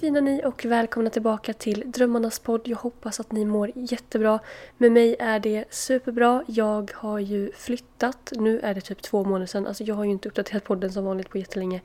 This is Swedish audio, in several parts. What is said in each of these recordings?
fina ni och välkomna tillbaka till Drömmarnas podd. Jag hoppas att ni mår jättebra. Med mig är det superbra. Jag har ju flyttat. Nu är det typ två månader sedan. Alltså jag har ju inte uppdaterat podden som vanligt på jättelänge.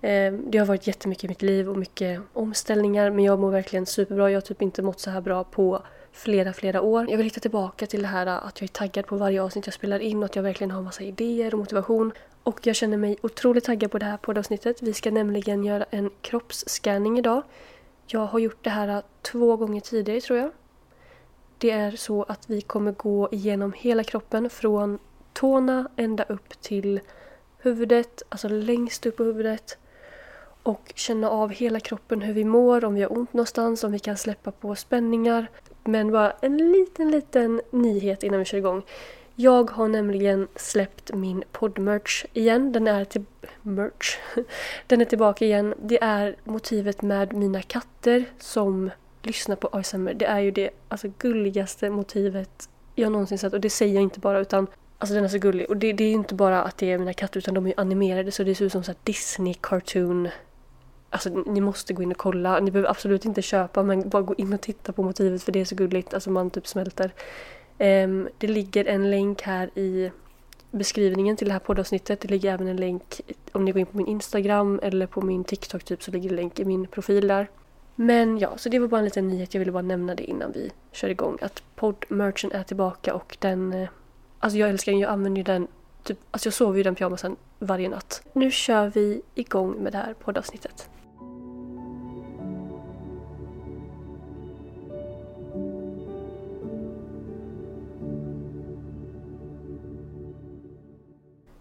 Eh, det har varit jättemycket i mitt liv och mycket omställningar men jag mår verkligen superbra. Jag har typ inte mått så här bra på flera, flera år. Jag vill hitta tillbaka till det här att jag är taggad på varje avsnitt jag spelar in och att jag verkligen har massa idéer och motivation. Och jag känner mig otroligt taggad på det här poddavsnittet. Vi ska nämligen göra en kroppsscanning idag. Jag har gjort det här två gånger tidigare tror jag. Det är så att vi kommer gå igenom hela kroppen från tårna ända upp till huvudet, alltså längst upp på huvudet. Och känna av hela kroppen, hur vi mår, om vi har ont någonstans, om vi kan släppa på spänningar. Men bara en liten, liten nyhet innan vi kör igång. Jag har nämligen släppt min poddmerch igen. Den är till... Merch? Den är tillbaka igen. Det är motivet med mina katter som lyssnar på ASMR. Det är ju det alltså, gulligaste motivet jag någonsin sett. Och det säger jag inte bara utan Alltså den är så gullig. Och det, det är ju inte bara att det är mina katter utan de är ju animerade så det ser ut som så här Disney cartoon. Alltså ni måste gå in och kolla. Ni behöver absolut inte köpa men bara gå in och titta på motivet för det är så gulligt. Alltså man typ smälter. Ehm, det ligger en länk här i beskrivningen till det här poddavsnittet. Det ligger även en länk om ni går in på min Instagram eller på min TikTok typ så ligger det en länk i min profil där. Men ja, så det var bara en liten nyhet. Jag ville bara nämna det innan vi kör igång. Att poddmerchen är tillbaka och den... Eh, alltså jag älskar den. Jag använder ju den... Typ, alltså jag sover ju i den pyjamasen varje natt. Nu kör vi igång med det här poddavsnittet.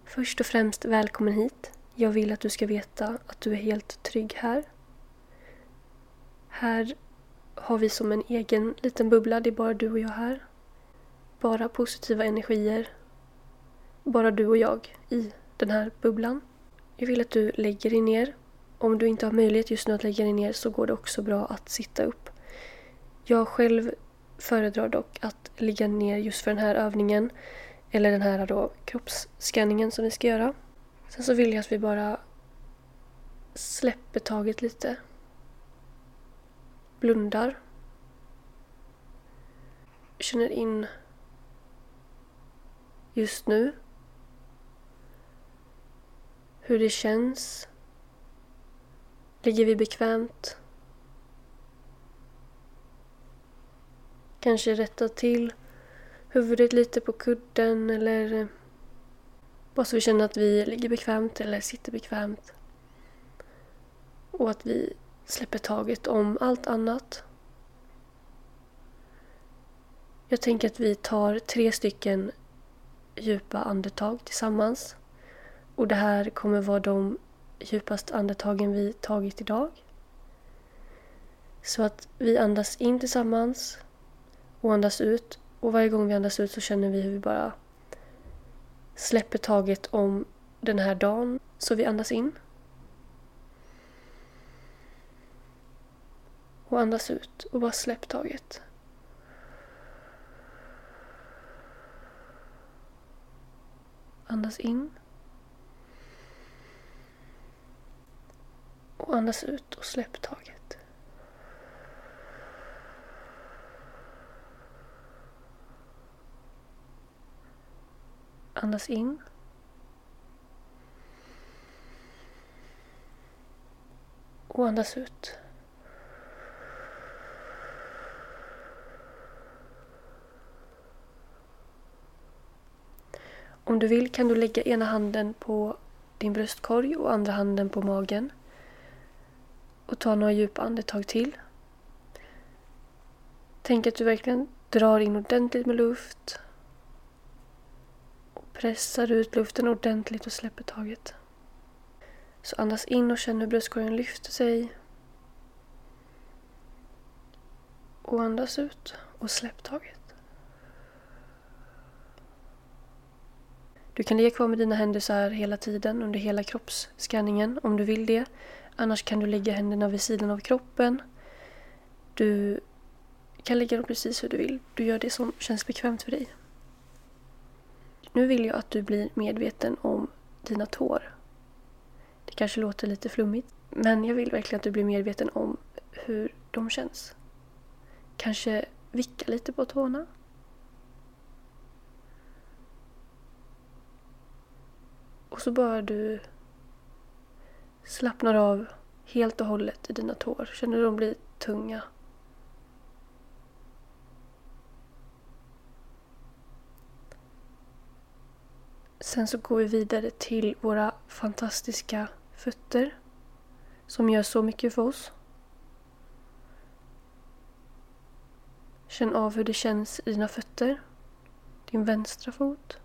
Först och främst välkommen hit. Jag vill att du ska veta att du är helt trygg här. Här har vi som en egen liten bubbla, det är bara du och jag här. Bara positiva energier. Bara du och jag i den här bubblan. Jag vill att du lägger dig ner. Om du inte har möjlighet just nu att lägga dig ner så går det också bra att sitta upp. Jag själv föredrar dock att ligga ner just för den här övningen. Eller den här då kroppsscanningen som vi ska göra. Sen så vill jag att vi bara släpper taget lite. Blundar. Känner in just nu. Hur det känns. Ligger vi bekvämt? Kanske rätta till huvudet lite på kudden eller eh, bara så vi känner att vi ligger bekvämt eller sitter bekvämt. Och att vi släpper taget om allt annat. Jag tänker att vi tar tre stycken djupa andetag tillsammans. Och det här kommer vara de djupaste andetagen vi tagit idag. Så att vi andas in tillsammans och andas ut. Och varje gång vi andas ut så känner vi hur vi bara släpper taget om den här dagen. Så vi andas in. Och andas ut och bara släpp taget. Andas in. Och andas ut och släpp taget. Andas in. Och andas ut. Om du vill kan du lägga ena handen på din bröstkorg och andra handen på magen. Och ta några djupa andetag till. Tänk att du verkligen drar in ordentligt med luft. Pressar ut luften ordentligt och släpper taget. Så andas in och känn hur bröstkorgen lyfter sig. Och andas ut och släpp taget. Du kan ligga kvar med dina händer så här hela tiden under hela kroppsskanningen om du vill det. Annars kan du lägga händerna vid sidan av kroppen. Du kan lägga dem precis hur du vill. Du gör det som känns bekvämt för dig. Nu vill jag att du blir medveten om dina tår. Det kanske låter lite flummigt, men jag vill verkligen att du blir medveten om hur de känns. Kanske vicka lite på tårna. Och så bara du slappnar av helt och hållet i dina tår. Känner du de blir tunga. Sen så går vi vidare till våra fantastiska fötter som gör så mycket för oss. Känn av hur det känns i dina fötter. Din vänstra fot.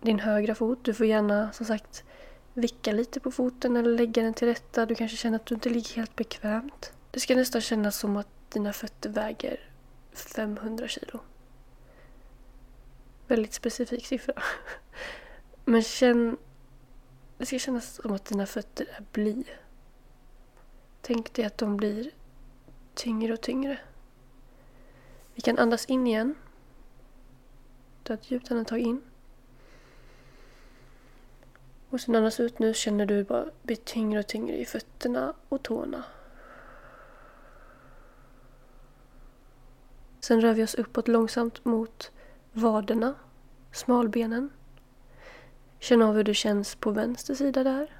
Din högra fot. Du får gärna som sagt vicka lite på foten eller lägga den till rätta. Du kanske känner att du inte ligger helt bekvämt. Det ska nästan kännas som att dina fötter väger 500 kilo. Väldigt specifik siffra. Men känn... Det ska kännas som att dina fötter är bly. Tänk dig att de blir tyngre och tyngre. Vi kan andas in igen. Ta ett djupt andetag in. Och sen andas ut nu känner du bara blir tyngre och tyngre i fötterna och tårna. Sen rör vi oss uppåt långsamt mot vaderna, smalbenen. Känn av hur det känns på vänster sida där.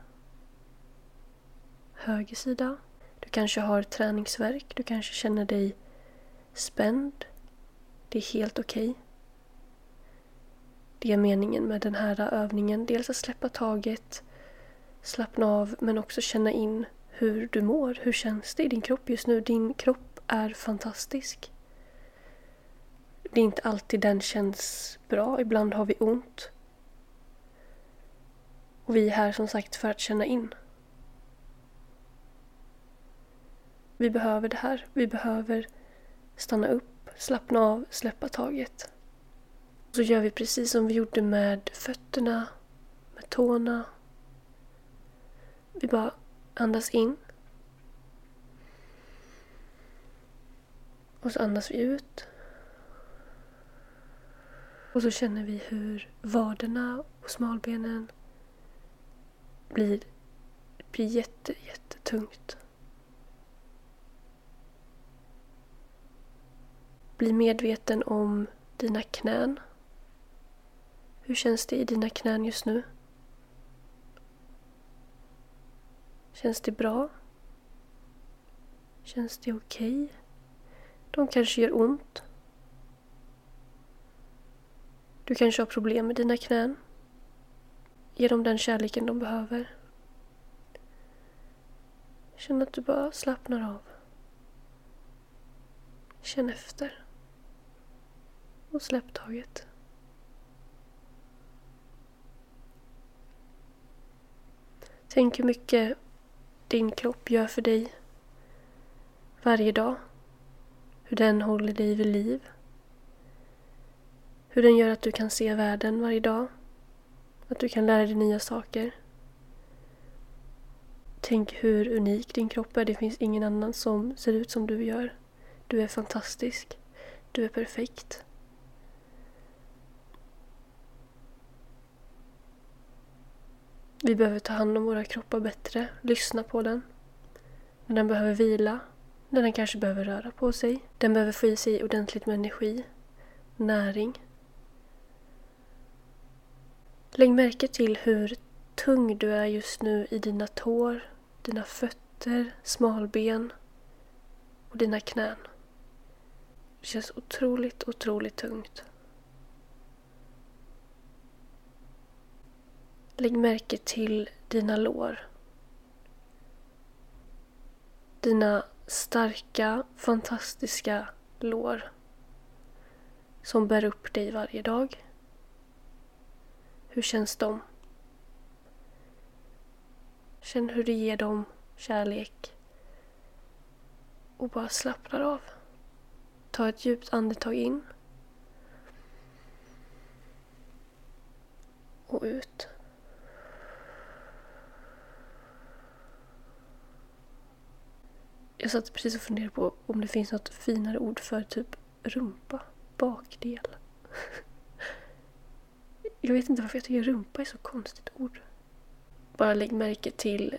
Höger sida. Du kanske har träningsverk, du kanske känner dig spänd. Det är helt okej. Okay. Det är meningen med den här övningen. Dels att släppa taget, slappna av men också känna in hur du mår. Hur känns det i din kropp just nu? Din kropp är fantastisk. Det är inte alltid den känns bra. Ibland har vi ont. Och vi är här som sagt för att känna in. Vi behöver det här. Vi behöver stanna upp, slappna av, släppa taget. Så gör vi precis som vi gjorde med fötterna, med tårna. Vi bara andas in. Och så andas vi ut. Och så känner vi hur vaderna och smalbenen blir, blir jätte, jättetungt. Bli medveten om dina knän. Hur känns det i dina knän just nu? Känns det bra? Känns det okej? Okay? De kanske gör ont. Du kanske har problem med dina knän. Ge dem den kärleken de behöver. Känn att du bara slappnar av. Känn efter och släpp taget. Tänk hur mycket din kropp gör för dig varje dag. Hur den håller dig vid liv. Hur den gör att du kan se världen varje dag. Att du kan lära dig nya saker. Tänk hur unik din kropp är. Det finns ingen annan som ser ut som du gör. Du är fantastisk. Du är perfekt. Vi behöver ta hand om våra kroppar bättre, lyssna på den. När den behöver vila, när den kanske behöver röra på sig. Den behöver få i sig ordentligt med energi, näring. Lägg märke till hur tung du är just nu i dina tår, dina fötter, smalben och dina knän. Det känns otroligt, otroligt tungt. Lägg märke till dina lår. Dina starka, fantastiska lår som bär upp dig varje dag. Hur känns de? Känn hur du ger dem kärlek och bara slappnar av. Ta ett djupt andetag in och ut. Jag satt precis och funderade på om det finns något finare ord för typ rumpa, bakdel. Jag vet inte varför jag tycker rumpa är så konstigt ord. Bara lägg märke till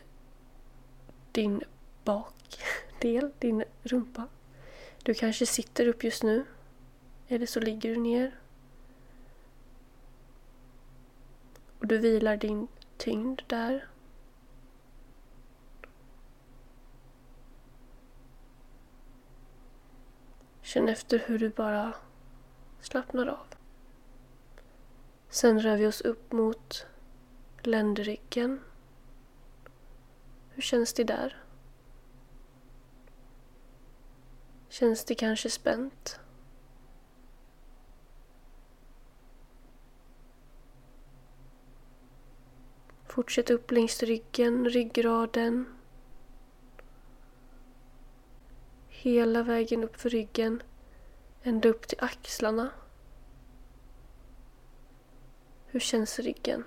din bakdel, din rumpa. Du kanske sitter upp just nu. Eller så ligger du ner. Och du vilar din tyngd där. Känn efter hur du bara slappnar av. Sen rör vi oss upp mot ländryggen. Hur känns det där? Känns det kanske spänt? Fortsätt upp längs ryggen, ryggraden. Hela vägen upp för ryggen, ända upp till axlarna. Hur känns ryggen?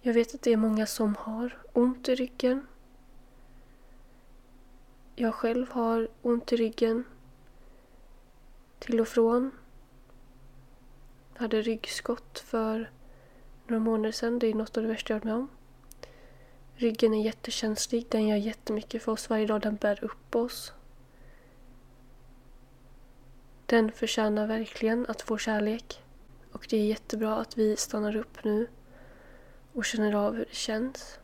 Jag vet att det är många som har ont i ryggen. Jag själv har ont i ryggen till och från. Jag hade ryggskott för några månader sedan. Det är något av det värsta jag varit med om. Ryggen är jättekänslig. Den gör jättemycket för oss varje dag. Den bär upp oss. Den förtjänar verkligen att få kärlek. Och det är jättebra att vi stannar upp nu och känner av hur det känns.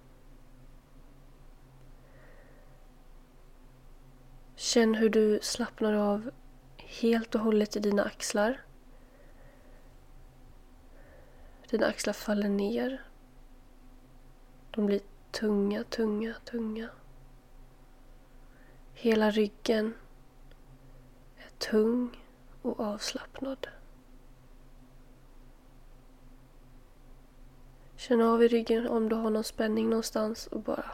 Känn hur du slappnar av helt och hållet i dina axlar. Dina axlar faller ner. De blir tunga, tunga, tunga. Hela ryggen är tung och avslappnad. Känn av i ryggen om du har någon spänning någonstans och bara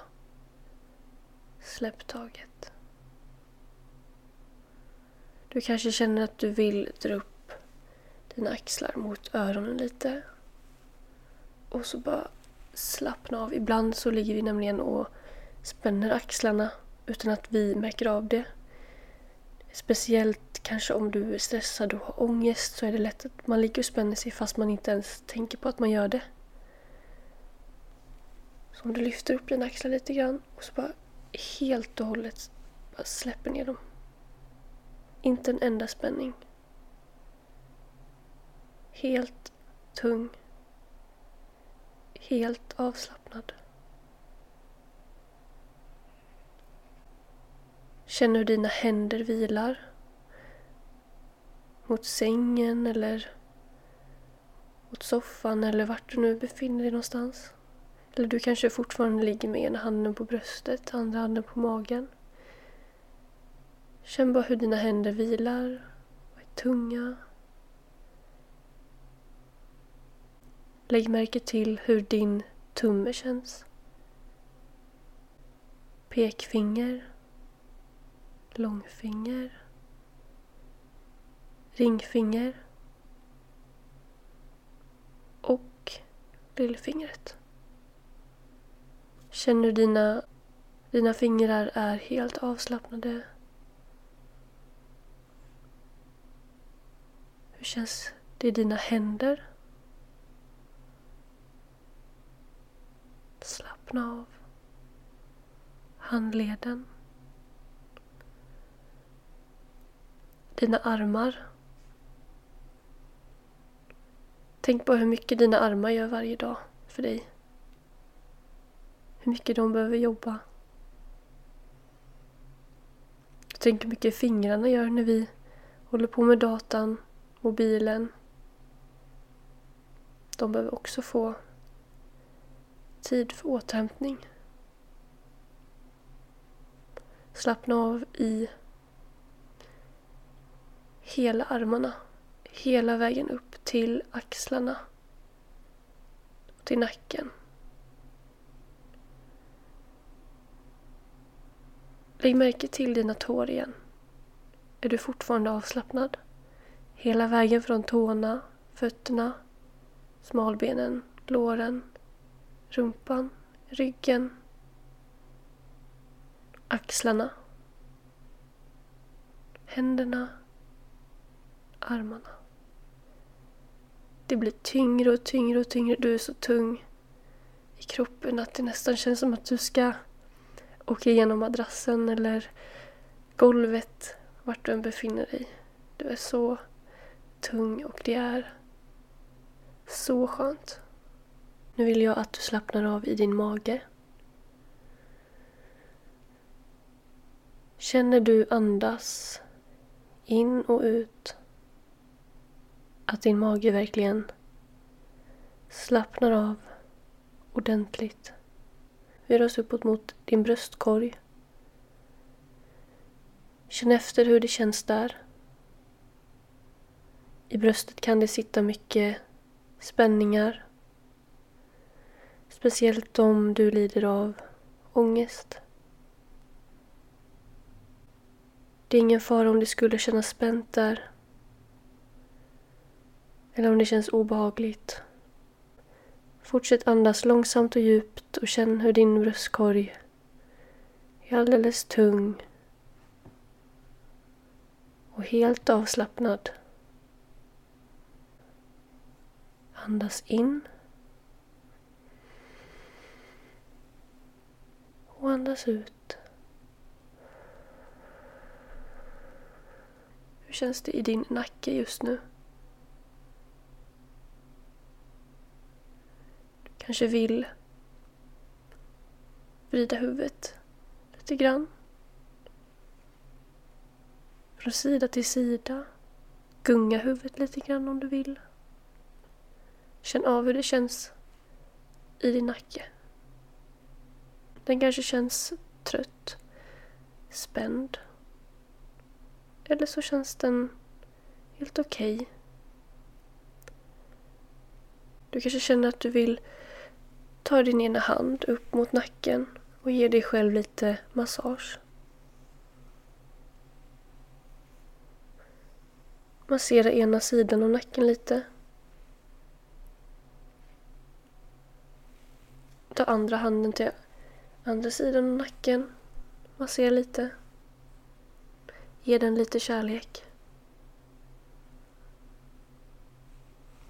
släpp taget. Du kanske känner att du vill dra upp dina axlar mot öronen lite. Och så bara slappna av. Ibland så ligger vi nämligen och spänner axlarna utan att vi märker av det. Speciellt kanske om du är stressad och har ångest så är det lätt att man ligger och spänner sig fast man inte ens tänker på att man gör det. Så om du lyfter upp dina axlar lite grann och så bara helt och hållet bara släpper ner dem. Inte en enda spänning. Helt tung. Helt avslappnad. Känn hur dina händer vilar mot sängen eller mot soffan eller vart du nu befinner dig någonstans. Eller du kanske fortfarande ligger med ena handen på bröstet, andra handen på magen. Känn bara hur dina händer vilar vad är tunga. Lägg märke till hur din tumme känns. Pekfinger, långfinger, ringfinger och lillfingret. Känner dina, dina fingrar är helt avslappnade. Hur känns det i dina händer? Slappna av. Handleden. Dina armar. Tänk på hur mycket dina armar gör varje dag för dig. Hur mycket de behöver jobba. Tänk hur mycket fingrarna gör när vi håller på med datan, mobilen. de behöver också få tid för återhämtning. Slappna av i hela armarna. Hela vägen upp till axlarna. Och till nacken. Lägg märke till dina tår igen. Är du fortfarande avslappnad? Hela vägen från tårna, fötterna, smalbenen, låren, rumpan, ryggen, axlarna, händerna, armarna. Det blir tyngre och tyngre och tyngre. Du är så tung i kroppen att det nästan känns som att du ska åka igenom madrassen eller golvet vart du än befinner dig. Du är så tung och det är så skönt. Nu vill jag att du slappnar av i din mage. Känner du andas in och ut att din mage verkligen slappnar av ordentligt. Vi rör oss uppåt mot din bröstkorg. Känn efter hur det känns där. I bröstet kan det sitta mycket spänningar. Speciellt om du lider av ångest. Det är ingen fara om det skulle kännas spänt där. Eller om det känns obehagligt. Fortsätt andas långsamt och djupt och känn hur din bröstkorg är alldeles tung och helt avslappnad. Andas in. Och andas ut. Hur känns det i din nacke just nu? Du kanske vill vrida huvudet lite grann. Från sida till sida. Gunga huvudet lite grann om du vill. Känn av hur det känns i din nacke. Den kanske känns trött, spänd. Eller så känns den helt okej. Okay. Du kanske känner att du vill ta din ena hand upp mot nacken och ge dig själv lite massage. Massera ena sidan av nacken lite. Ta andra handen till andra sidan av nacken. Massera lite. Ge den lite kärlek.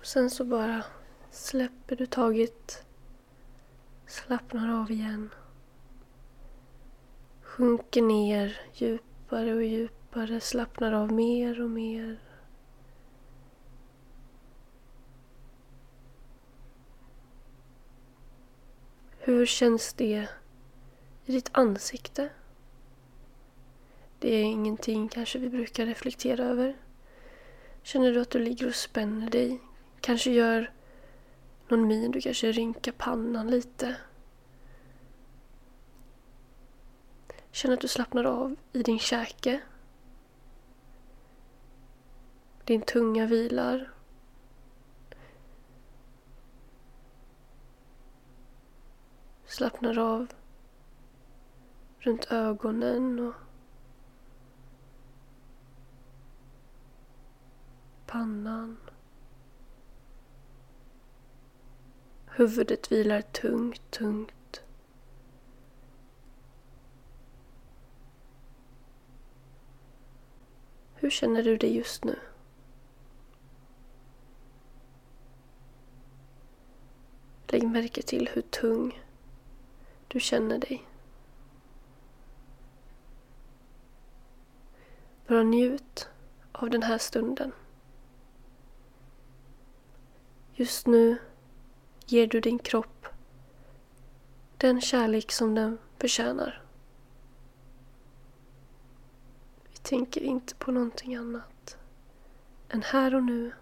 sen så bara släpper du taget. Slappnar av igen. Sjunker ner djupare och djupare. Slappnar av mer och mer. Hur känns det i ditt ansikte? Det är ingenting kanske vi brukar reflektera över. Känner du att du ligger och spänner dig? Kanske gör någon min, du kanske rynkar pannan lite. Känn att du slappnar av i din käke. Din tunga vilar. Slappnar av runt ögonen och pannan. Huvudet vilar tungt, tungt. Hur känner du dig just nu? Lägg märke till hur tung du känner dig. Bara njut av den här stunden. Just nu ger du din kropp den kärlek som den förtjänar. Vi tänker inte på någonting annat än här och nu,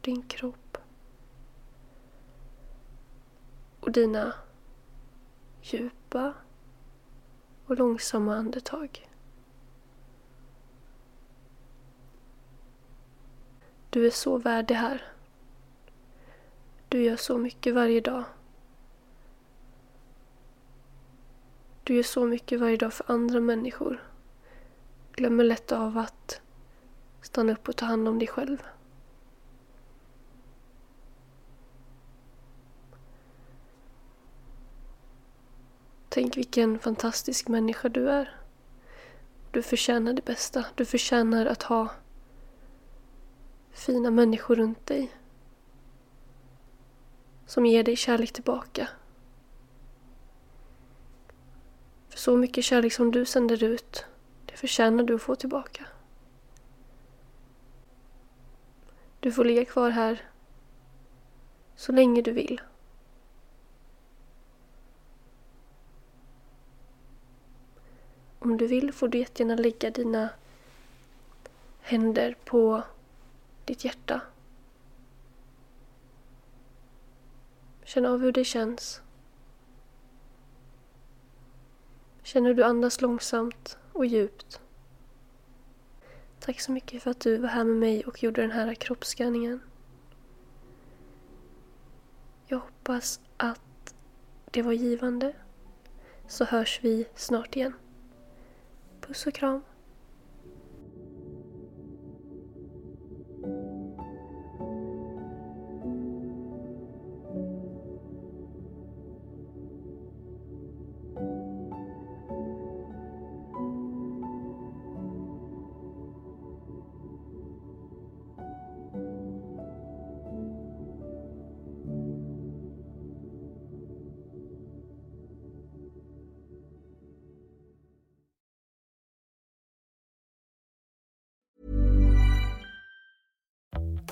din kropp och dina djupa och långsamma andetag. Du är så värd det här. Du gör så mycket varje dag. Du gör så mycket varje dag för andra människor. Glömmer lätt av att stanna upp och ta hand om dig själv. Tänk vilken fantastisk människa du är. Du förtjänar det bästa. Du förtjänar att ha fina människor runt dig. Som ger dig kärlek tillbaka. För så mycket kärlek som du sänder ut, det förtjänar du att få tillbaka. Du får ligga kvar här så länge du vill. Om du vill får du jättegärna lägga dina händer på ditt hjärta. Känn av hur det känns. Känn hur du andas långsamt och djupt. Tack så mycket för att du var här med mig och gjorde den här kroppsskanningen. Jag hoppas att det var givande. Så hörs vi snart igen. Puss och kram.